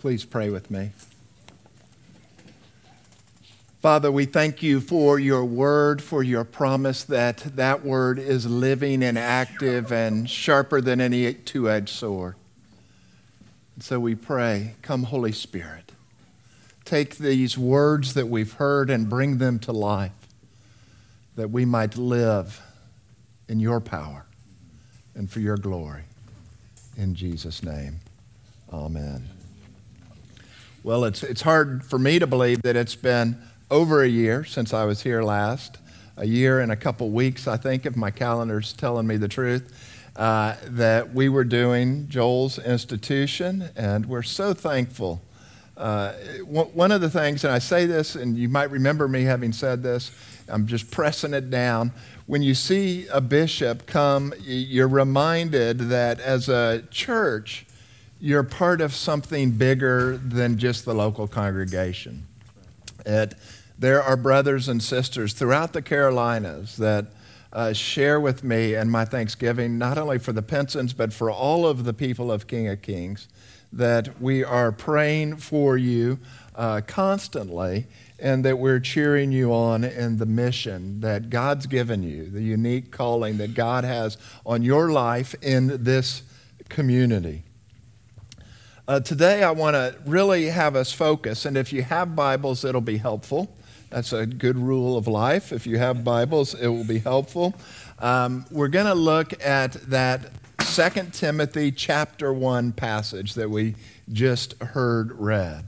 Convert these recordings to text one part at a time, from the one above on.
Please pray with me. Father, we thank you for your word, for your promise that that word is living and active and sharper than any two edged sword. And so we pray, come, Holy Spirit, take these words that we've heard and bring them to life, that we might live in your power and for your glory. In Jesus' name, amen. Well, it's, it's hard for me to believe that it's been over a year since I was here last. A year and a couple weeks, I think, if my calendar's telling me the truth, uh, that we were doing Joel's institution, and we're so thankful. Uh, one of the things, and I say this, and you might remember me having said this, I'm just pressing it down. When you see a bishop come, you're reminded that as a church, you're part of something bigger than just the local congregation. It, there are brothers and sisters throughout the Carolinas that uh, share with me and my thanksgiving, not only for the Pensons, but for all of the people of King of Kings, that we are praying for you uh, constantly and that we're cheering you on in the mission that God's given you, the unique calling that God has on your life in this community. Uh, today, I want to really have us focus, and if you have Bibles, it'll be helpful. That's a good rule of life. If you have Bibles, it will be helpful. Um, we're going to look at that 2 Timothy chapter 1 passage that we just heard read.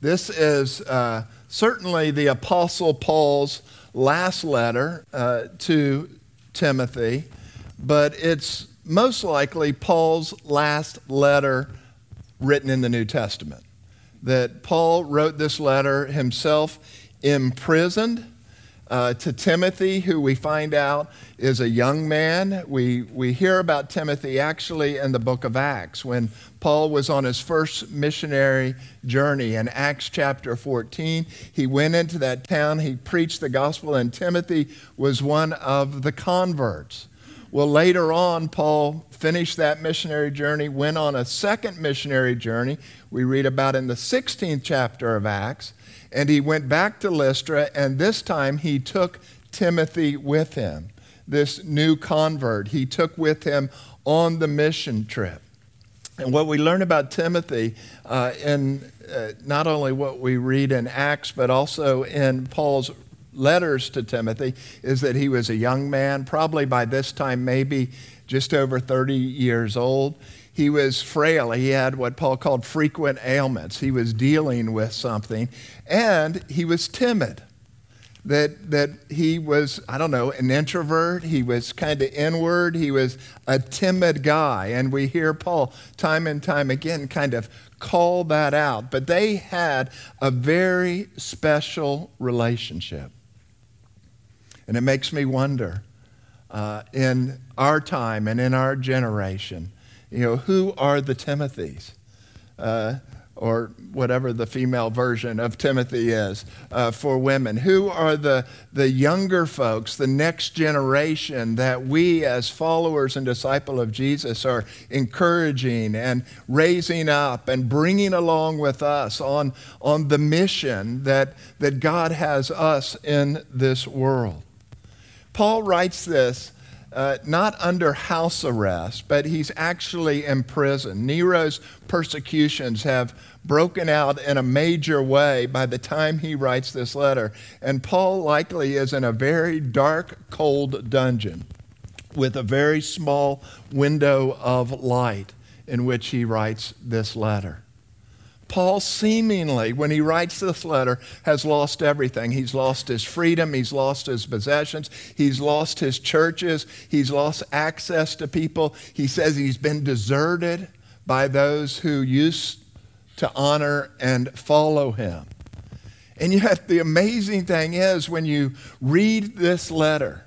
This is uh, certainly the Apostle Paul's last letter uh, to Timothy, but it's most likely Paul's last letter written in the New Testament. That Paul wrote this letter himself imprisoned uh, to Timothy, who we find out is a young man. We, we hear about Timothy actually in the book of Acts when Paul was on his first missionary journey in Acts chapter 14. He went into that town, he preached the gospel, and Timothy was one of the converts. Well, later on, Paul finished that missionary journey, went on a second missionary journey. We read about in the 16th chapter of Acts. And he went back to Lystra, and this time he took Timothy with him, this new convert. He took with him on the mission trip. And what we learn about Timothy uh, in uh, not only what we read in Acts, but also in Paul's letters to Timothy, is that he was a young man, probably by this time, maybe just over 30 years old he was frail. He had what Paul called frequent ailments. He was dealing with something, and he was timid. That, that he was, I don't know, an introvert. He was kind of inward. He was a timid guy. And we hear Paul time and time again kind of call that out. But they had a very special relationship. And it makes me wonder uh, in our time and in our generation, you know, who are the Timothys? Uh, or whatever the female version of Timothy is uh, for women. Who are the, the younger folks, the next generation that we, as followers and disciple of Jesus, are encouraging and raising up and bringing along with us on, on the mission that, that God has us in this world? Paul writes this uh, not under house arrest, but he's actually in prison. Nero's persecutions have broken out in a major way by the time he writes this letter. And Paul likely is in a very dark, cold dungeon with a very small window of light in which he writes this letter. Paul seemingly, when he writes this letter, has lost everything. He's lost his freedom, he's lost his possessions, he's lost his churches, he's lost access to people. He says he's been deserted by those who used to honor and follow him. And yet, the amazing thing is when you read this letter,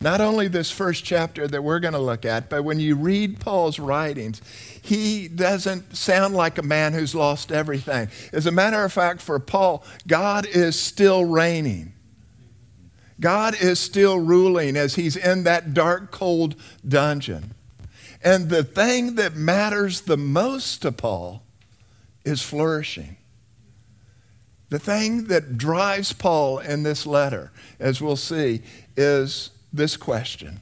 not only this first chapter that we're going to look at, but when you read Paul's writings, he doesn't sound like a man who's lost everything. As a matter of fact, for Paul, God is still reigning. God is still ruling as he's in that dark, cold dungeon. And the thing that matters the most to Paul is flourishing. The thing that drives Paul in this letter, as we'll see, is this question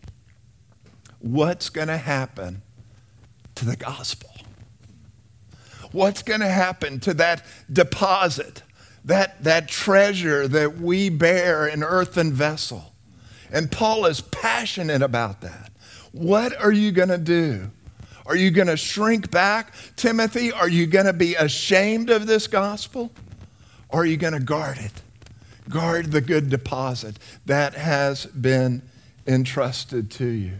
What's going to happen to the gospel? What's going to happen to that deposit, that, that treasure that we bear in earthen vessel? And Paul is passionate about that. What are you going to do? Are you going to shrink back, Timothy? Are you going to be ashamed of this gospel? Or are you going to guard it? Guard the good deposit that has been entrusted to you.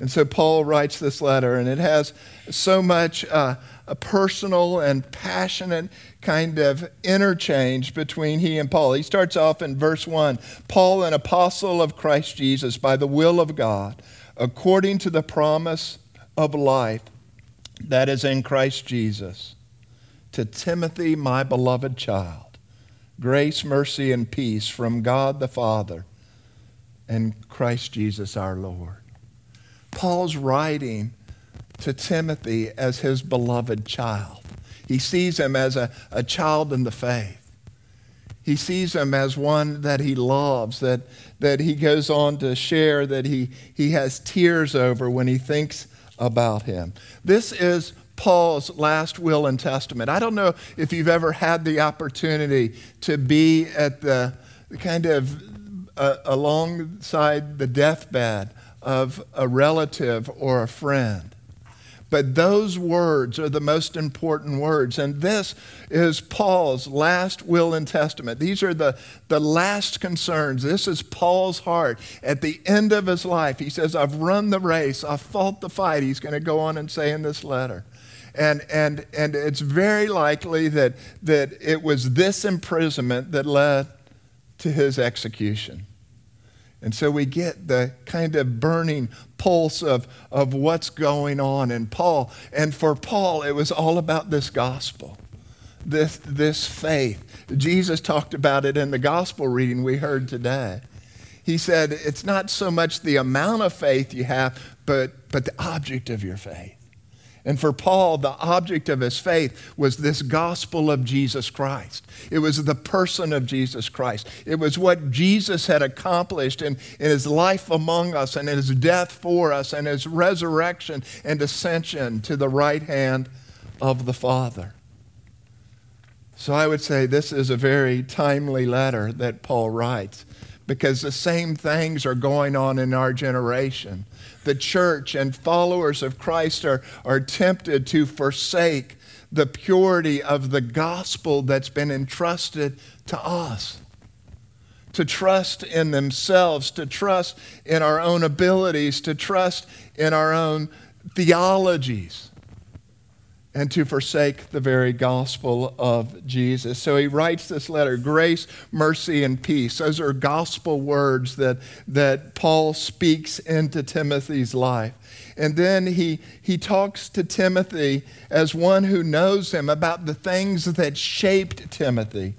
And so Paul writes this letter, and it has so much uh, a personal and passionate kind of interchange between he and Paul. He starts off in verse 1 Paul, an apostle of Christ Jesus, by the will of God, according to the promise of life that is in Christ Jesus. To Timothy, my beloved child, grace, mercy, and peace from God the Father and Christ Jesus our Lord. Paul's writing to Timothy as his beloved child. He sees him as a, a child in the faith. He sees him as one that he loves, that, that he goes on to share, that he, he has tears over when he thinks about him. This is Paul's last will and testament. I don't know if you've ever had the opportunity to be at the kind of uh, alongside the deathbed of a relative or a friend. But those words are the most important words. And this is Paul's last will and testament. These are the, the last concerns. This is Paul's heart. At the end of his life, he says, I've run the race, I've fought the fight. He's going to go on and say in this letter. And, and, and it's very likely that, that it was this imprisonment that led to his execution. And so we get the kind of burning pulse of, of what's going on in Paul. And for Paul, it was all about this gospel, this, this faith. Jesus talked about it in the gospel reading we heard today. He said, it's not so much the amount of faith you have, but, but the object of your faith. And for Paul, the object of his faith was this gospel of Jesus Christ. It was the person of Jesus Christ. It was what Jesus had accomplished in, in his life among us and his death for us and his resurrection and ascension to the right hand of the Father. So I would say this is a very timely letter that Paul writes because the same things are going on in our generation the church and followers of Christ are, are tempted to forsake the purity of the gospel that's been entrusted to us. To trust in themselves, to trust in our own abilities, to trust in our own theologies and to forsake the very gospel of Jesus. So he writes this letter grace, mercy, and peace. Those are gospel words that, that Paul speaks into Timothy's life. And then he, he talks to Timothy as one who knows him about the things that shaped Timothy.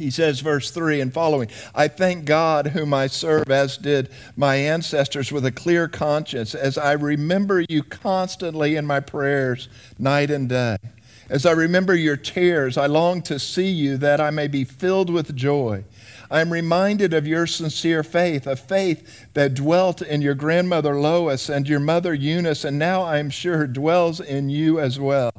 He says, verse 3 and following, I thank God whom I serve, as did my ancestors, with a clear conscience, as I remember you constantly in my prayers, night and day. As I remember your tears, I long to see you that I may be filled with joy. I am reminded of your sincere faith, a faith that dwelt in your grandmother Lois and your mother Eunice, and now I am sure dwells in you as well.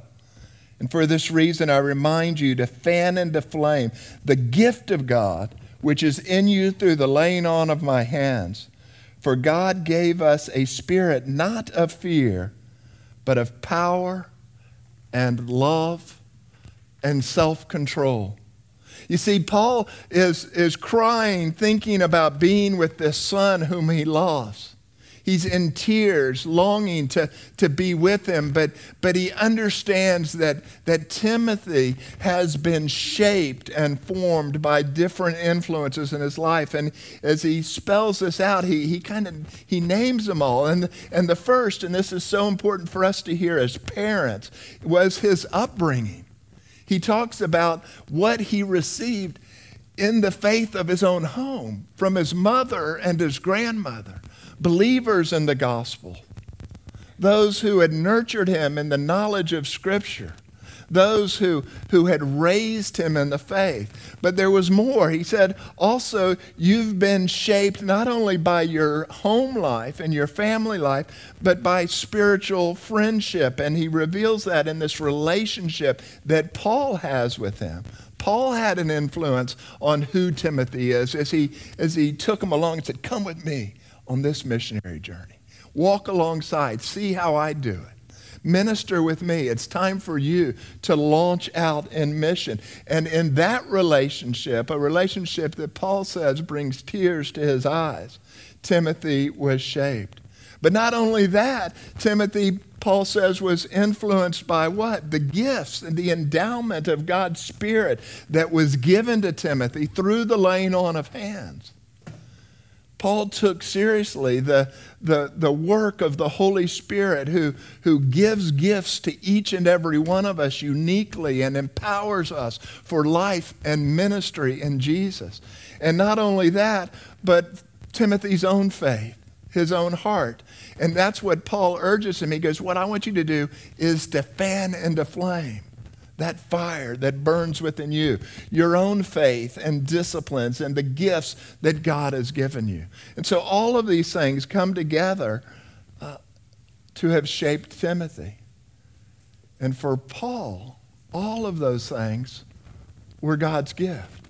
And for this reason, I remind you to fan into flame the gift of God which is in you through the laying on of my hands. For God gave us a spirit not of fear, but of power and love and self control. You see, Paul is, is crying, thinking about being with this son whom he loves. He's in tears, longing to, to be with him, but, but he understands that, that Timothy has been shaped and formed by different influences in his life. And as he spells this out, he, he kind of he names them all. And, and the first, and this is so important for us to hear as parents, was his upbringing. He talks about what he received in the faith of his own home from his mother and his grandmother believers in the gospel, those who had nurtured him in the knowledge of Scripture, those who, who had raised him in the faith. But there was more. He said, also, you've been shaped not only by your home life and your family life, but by spiritual friendship. And he reveals that in this relationship that Paul has with him. Paul had an influence on who Timothy is as he, as he took him along and said, Come with me on this missionary journey. Walk alongside, see how I do it. Minister with me. It's time for you to launch out in mission. And in that relationship, a relationship that Paul says brings tears to his eyes, Timothy was shaped. But not only that, Timothy Paul says, was influenced by what? The gifts and the endowment of God's Spirit that was given to Timothy through the laying on of hands. Paul took seriously the, the, the work of the Holy Spirit who, who gives gifts to each and every one of us uniquely and empowers us for life and ministry in Jesus. And not only that, but Timothy's own faith his own heart. And that's what Paul urges him. He goes, What I want you to do is to fan into flame that fire that burns within you, your own faith and disciplines and the gifts that God has given you. And so all of these things come together uh, to have shaped Timothy. And for Paul, all of those things were God's gift.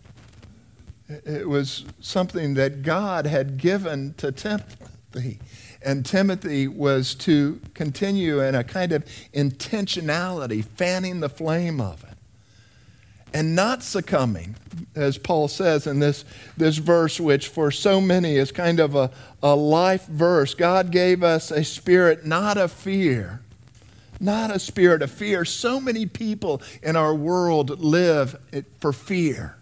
It was something that God had given to Timothy. Timothy. And Timothy was to continue in a kind of intentionality, fanning the flame of it. And not succumbing, as Paul says in this, this verse, which for so many is kind of a, a life verse. God gave us a spirit not of fear, not a spirit of fear. So many people in our world live for fear.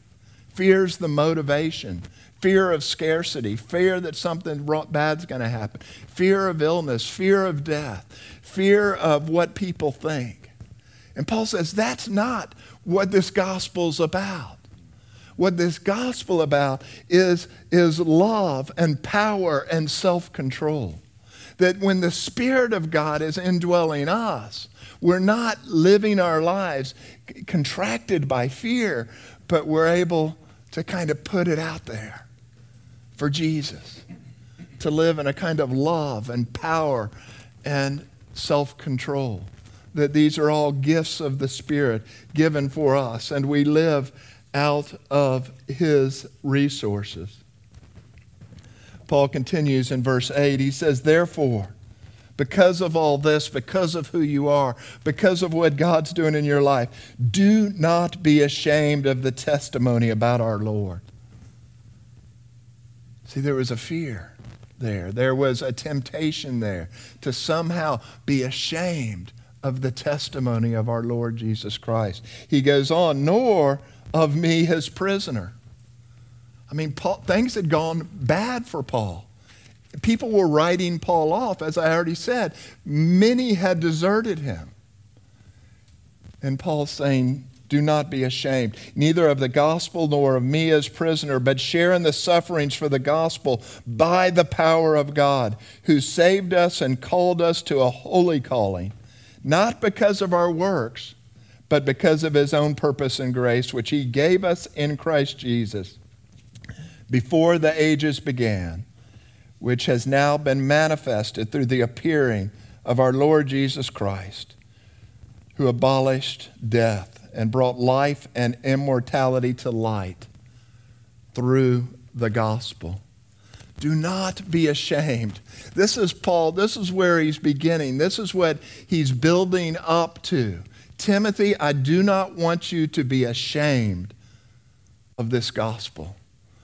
Fear's the motivation fear of scarcity, fear that something bad's going to happen, fear of illness, fear of death, fear of what people think. And Paul says that's not what this gospel's about. What this gospel about is, is love and power and self-control. That when the Spirit of God is indwelling us, we're not living our lives contracted by fear, but we're able to kind of put it out there for Jesus, to live in a kind of love and power and self control. That these are all gifts of the Spirit given for us, and we live out of His resources. Paul continues in verse 8. He says, Therefore, because of all this, because of who you are, because of what God's doing in your life, do not be ashamed of the testimony about our Lord. See, there was a fear there. There was a temptation there to somehow be ashamed of the testimony of our Lord Jesus Christ. He goes on, nor of me his prisoner. I mean, Paul, things had gone bad for Paul. People were writing Paul off, as I already said. Many had deserted him. And Paul's saying, do not be ashamed, neither of the gospel nor of me as prisoner, but share in the sufferings for the gospel by the power of God, who saved us and called us to a holy calling, not because of our works, but because of his own purpose and grace, which he gave us in Christ Jesus before the ages began, which has now been manifested through the appearing of our Lord Jesus Christ, who abolished death and brought life and immortality to light through the gospel. Do not be ashamed. This is Paul, this is where he's beginning. This is what he's building up to. Timothy, I do not want you to be ashamed of this gospel.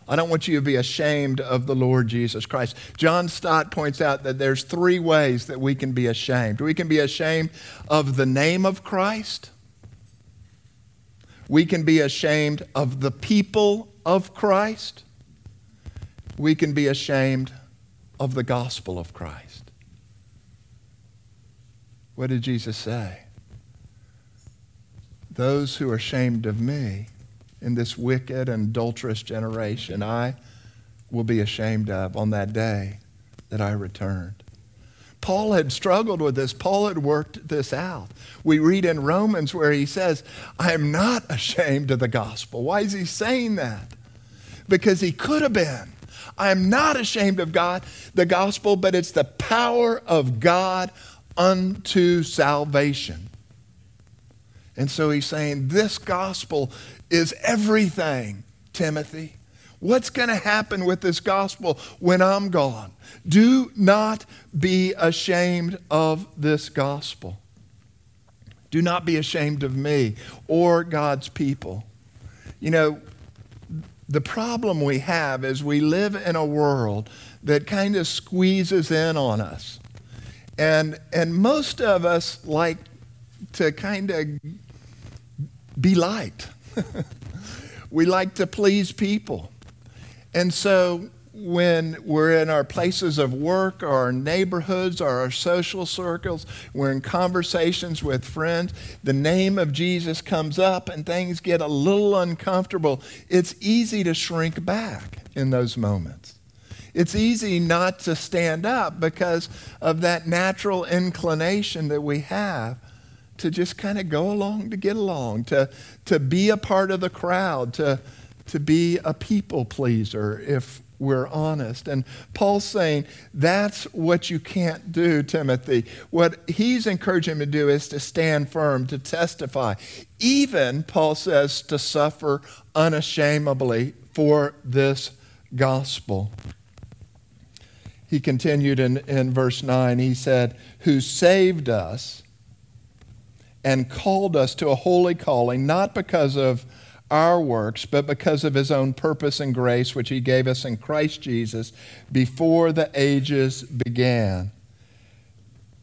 I don't want you to be ashamed of the Lord Jesus Christ. John Stott points out that there's three ways that we can be ashamed. We can be ashamed of the name of Christ we can be ashamed of the people of Christ. We can be ashamed of the gospel of Christ. What did Jesus say? Those who are ashamed of me in this wicked and adulterous generation, I will be ashamed of on that day that I returned. Paul had struggled with this. Paul had worked this out. We read in Romans where he says, I am not ashamed of the gospel. Why is he saying that? Because he could have been. I am not ashamed of God, the gospel, but it's the power of God unto salvation. And so he's saying, This gospel is everything, Timothy. What's going to happen with this gospel when I'm gone? Do not be ashamed of this gospel. Do not be ashamed of me or God's people. You know, the problem we have is we live in a world that kind of squeezes in on us. And, and most of us like to kind of be liked. we like to please people. And so when we're in our places of work or our neighborhoods or our social circles, we're in conversations with friends, the name of Jesus comes up and things get a little uncomfortable. It's easy to shrink back in those moments. It's easy not to stand up because of that natural inclination that we have to just kind of go along to get along, to, to be a part of the crowd, to, to be a people pleaser if we're honest. And Paul's saying that's what you can't do, Timothy. What he's encouraging him to do is to stand firm, to testify. Even, Paul says, to suffer unashamedly for this gospel. He continued in, in verse 9, he said, Who saved us and called us to a holy calling, not because of our works, but because of his own purpose and grace, which he gave us in Christ Jesus before the ages began,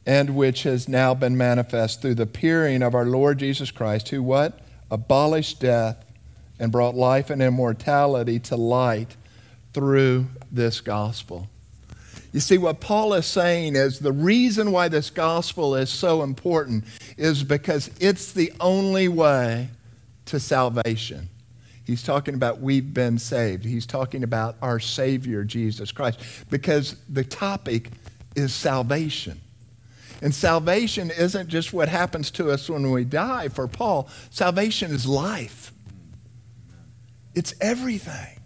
and which has now been manifest through the appearing of our Lord Jesus Christ, who what? Abolished death and brought life and immortality to light through this gospel. You see, what Paul is saying is the reason why this gospel is so important is because it's the only way to salvation. He's talking about we've been saved. He's talking about our Savior, Jesus Christ, because the topic is salvation. And salvation isn't just what happens to us when we die. For Paul, salvation is life, it's everything.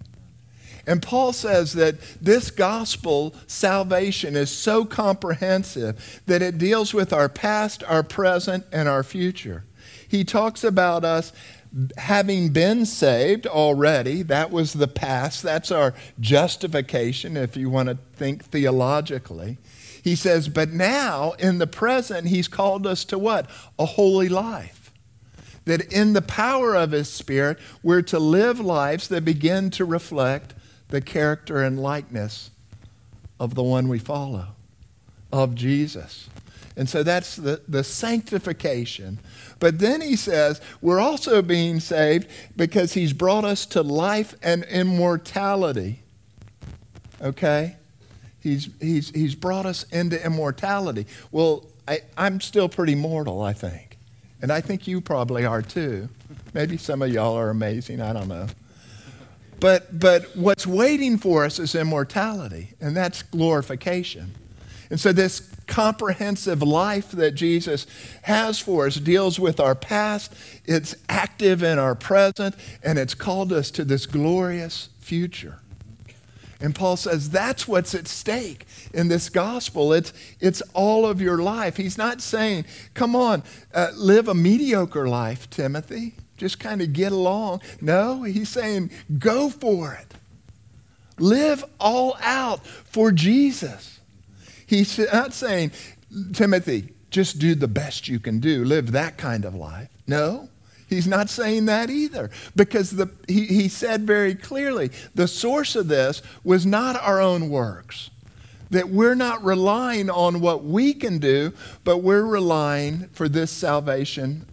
And Paul says that this gospel salvation is so comprehensive that it deals with our past, our present, and our future. He talks about us having been saved already, that was the past. That's our justification, if you want to think theologically. He says, but now in the present, he's called us to what? A holy life. That in the power of his Spirit, we're to live lives that begin to reflect the character and likeness of the one we follow, of Jesus. And so that's the, the sanctification but then he says, we're also being saved because he's brought us to life and immortality. Okay? He's, he's, he's brought us into immortality. Well, I, I'm still pretty mortal, I think. And I think you probably are too. Maybe some of y'all are amazing, I don't know. But, but what's waiting for us is immortality, and that's glorification. And so, this comprehensive life that Jesus has for us deals with our past, it's active in our present, and it's called us to this glorious future. And Paul says that's what's at stake in this gospel. It's, it's all of your life. He's not saying, come on, uh, live a mediocre life, Timothy. Just kind of get along. No, he's saying, go for it. Live all out for Jesus. He's not saying, Timothy, just do the best you can do, live that kind of life. No, he's not saying that either. Because the, he, he said very clearly the source of this was not our own works. That we're not relying on what we can do, but we're relying for this salvation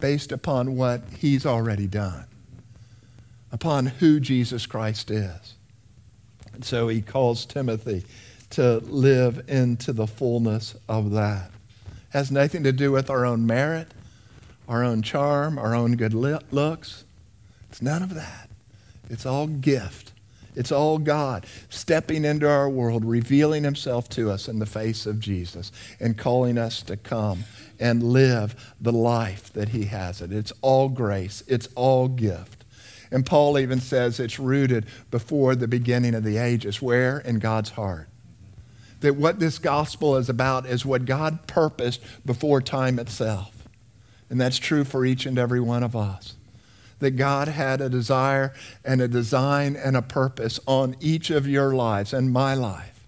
based upon what he's already done, upon who Jesus Christ is. And so he calls Timothy to live into the fullness of that. It has nothing to do with our own merit, our own charm, our own good looks. It's none of that. It's all gift. It's all God stepping into our world, revealing himself to us in the face of Jesus, and calling us to come and live the life that he has it. It's all grace, it's all gift. And Paul even says it's rooted before the beginning of the ages. Where? In God's heart. That what this gospel is about is what God purposed before time itself. And that's true for each and every one of us that God had a desire and a design and a purpose on each of your lives and my life.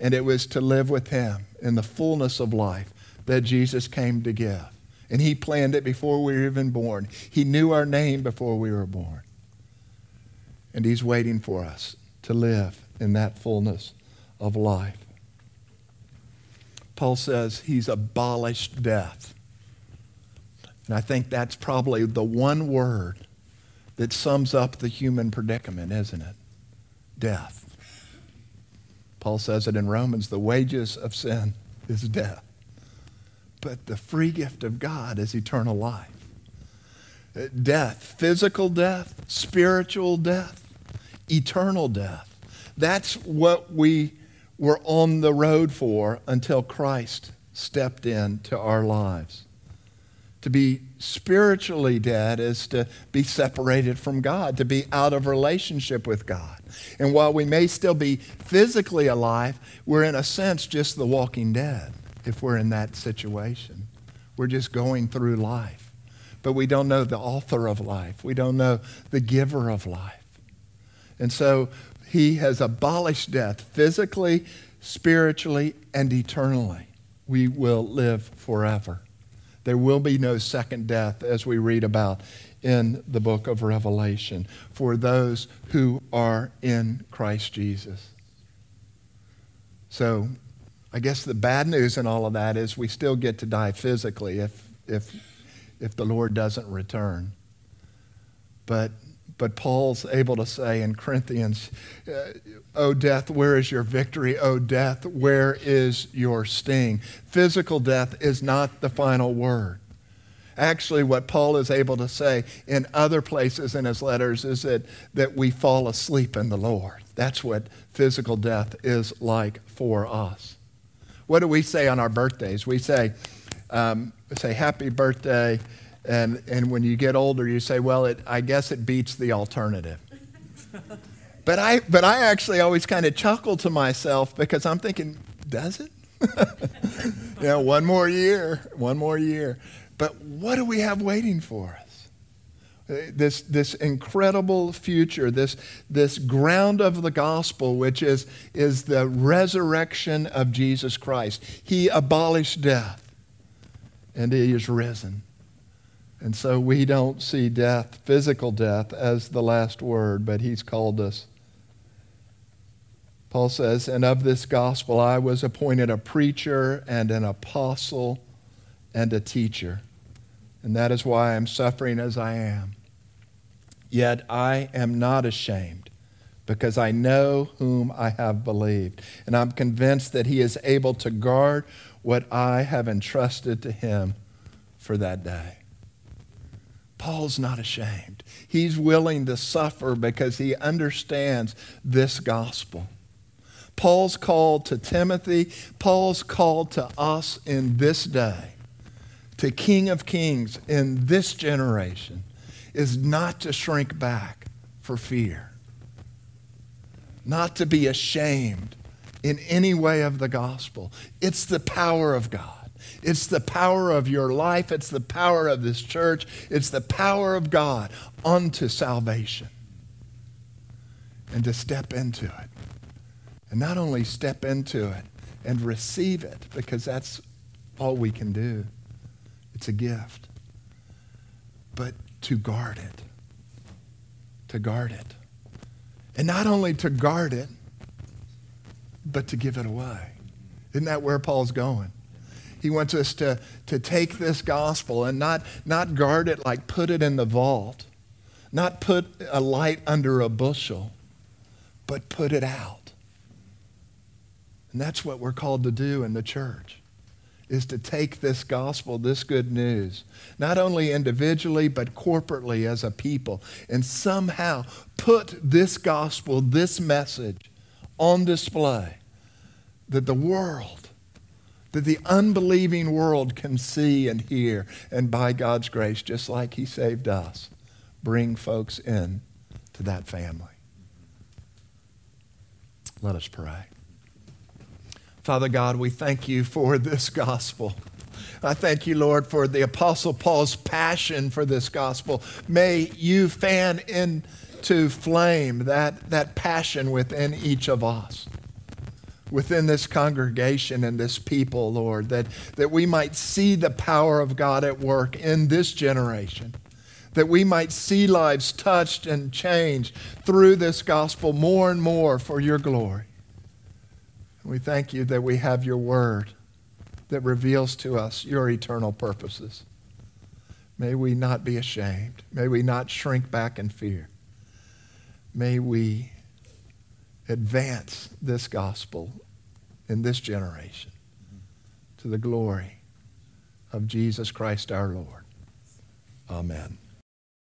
And it was to live with Him in the fullness of life that Jesus came to give. And He planned it before we were even born. He knew our name before we were born. And He's waiting for us to live in that fullness of life. Paul says He's abolished death. And I think that's probably the one word that sums up the human predicament, isn't it? Death. Paul says it in Romans the wages of sin is death. But the free gift of God is eternal life. Death, physical death, spiritual death, eternal death. That's what we were on the road for until Christ stepped into our lives. To be spiritually dead is to be separated from God, to be out of relationship with God. And while we may still be physically alive, we're in a sense just the walking dead if we're in that situation. We're just going through life. But we don't know the author of life, we don't know the giver of life. And so he has abolished death physically, spiritually, and eternally. We will live forever. There will be no second death, as we read about in the book of Revelation, for those who are in Christ Jesus. So, I guess the bad news in all of that is we still get to die physically if, if, if the Lord doesn't return. But but Paul's able to say in Corinthians, uh, O death, where is your victory? O death, where is your sting? Physical death is not the final word. Actually, what Paul is able to say in other places in his letters is that, that we fall asleep in the Lord. That's what physical death is like for us. What do we say on our birthdays? We say, um, say, Happy birthday and, and when you get older, you say, well, it, I guess it beats the alternative. but, I, but I actually always kind of chuckle to myself because I'm thinking, does it? you know, one more year, one more year. But what do we have waiting for us? Uh, this, this incredible future, this, this ground of the gospel, which is, is the resurrection of Jesus Christ. He abolished death, and he is risen. And so we don't see death, physical death, as the last word, but he's called us. Paul says, And of this gospel I was appointed a preacher and an apostle and a teacher. And that is why I'm suffering as I am. Yet I am not ashamed because I know whom I have believed. And I'm convinced that he is able to guard what I have entrusted to him for that day. Paul's not ashamed. He's willing to suffer because he understands this gospel. Paul's called to Timothy, Paul's called to us in this day, to King of Kings in this generation, is not to shrink back for fear, not to be ashamed in any way of the gospel. It's the power of God. It's the power of your life. It's the power of this church. It's the power of God unto salvation. And to step into it. And not only step into it and receive it, because that's all we can do. It's a gift. But to guard it. To guard it. And not only to guard it, but to give it away. Isn't that where Paul's going? He wants us to, to take this gospel and not, not guard it like put it in the vault, not put a light under a bushel, but put it out. And that's what we're called to do in the church, is to take this gospel, this good news, not only individually, but corporately as a people, and somehow put this gospel, this message on display that the world, that the unbelieving world can see and hear, and by God's grace, just like He saved us, bring folks in to that family. Let us pray. Father God, we thank you for this gospel. I thank you, Lord, for the Apostle Paul's passion for this gospel. May you fan into flame that, that passion within each of us, within this congregation and this people, Lord, that, that we might see the power of God at work in this generation, that we might see lives touched and changed through this gospel more and more for your glory. We thank you that we have your word that reveals to us your eternal purposes. May we not be ashamed. May we not shrink back in fear. May we advance this gospel in this generation to the glory of Jesus Christ our Lord. Amen.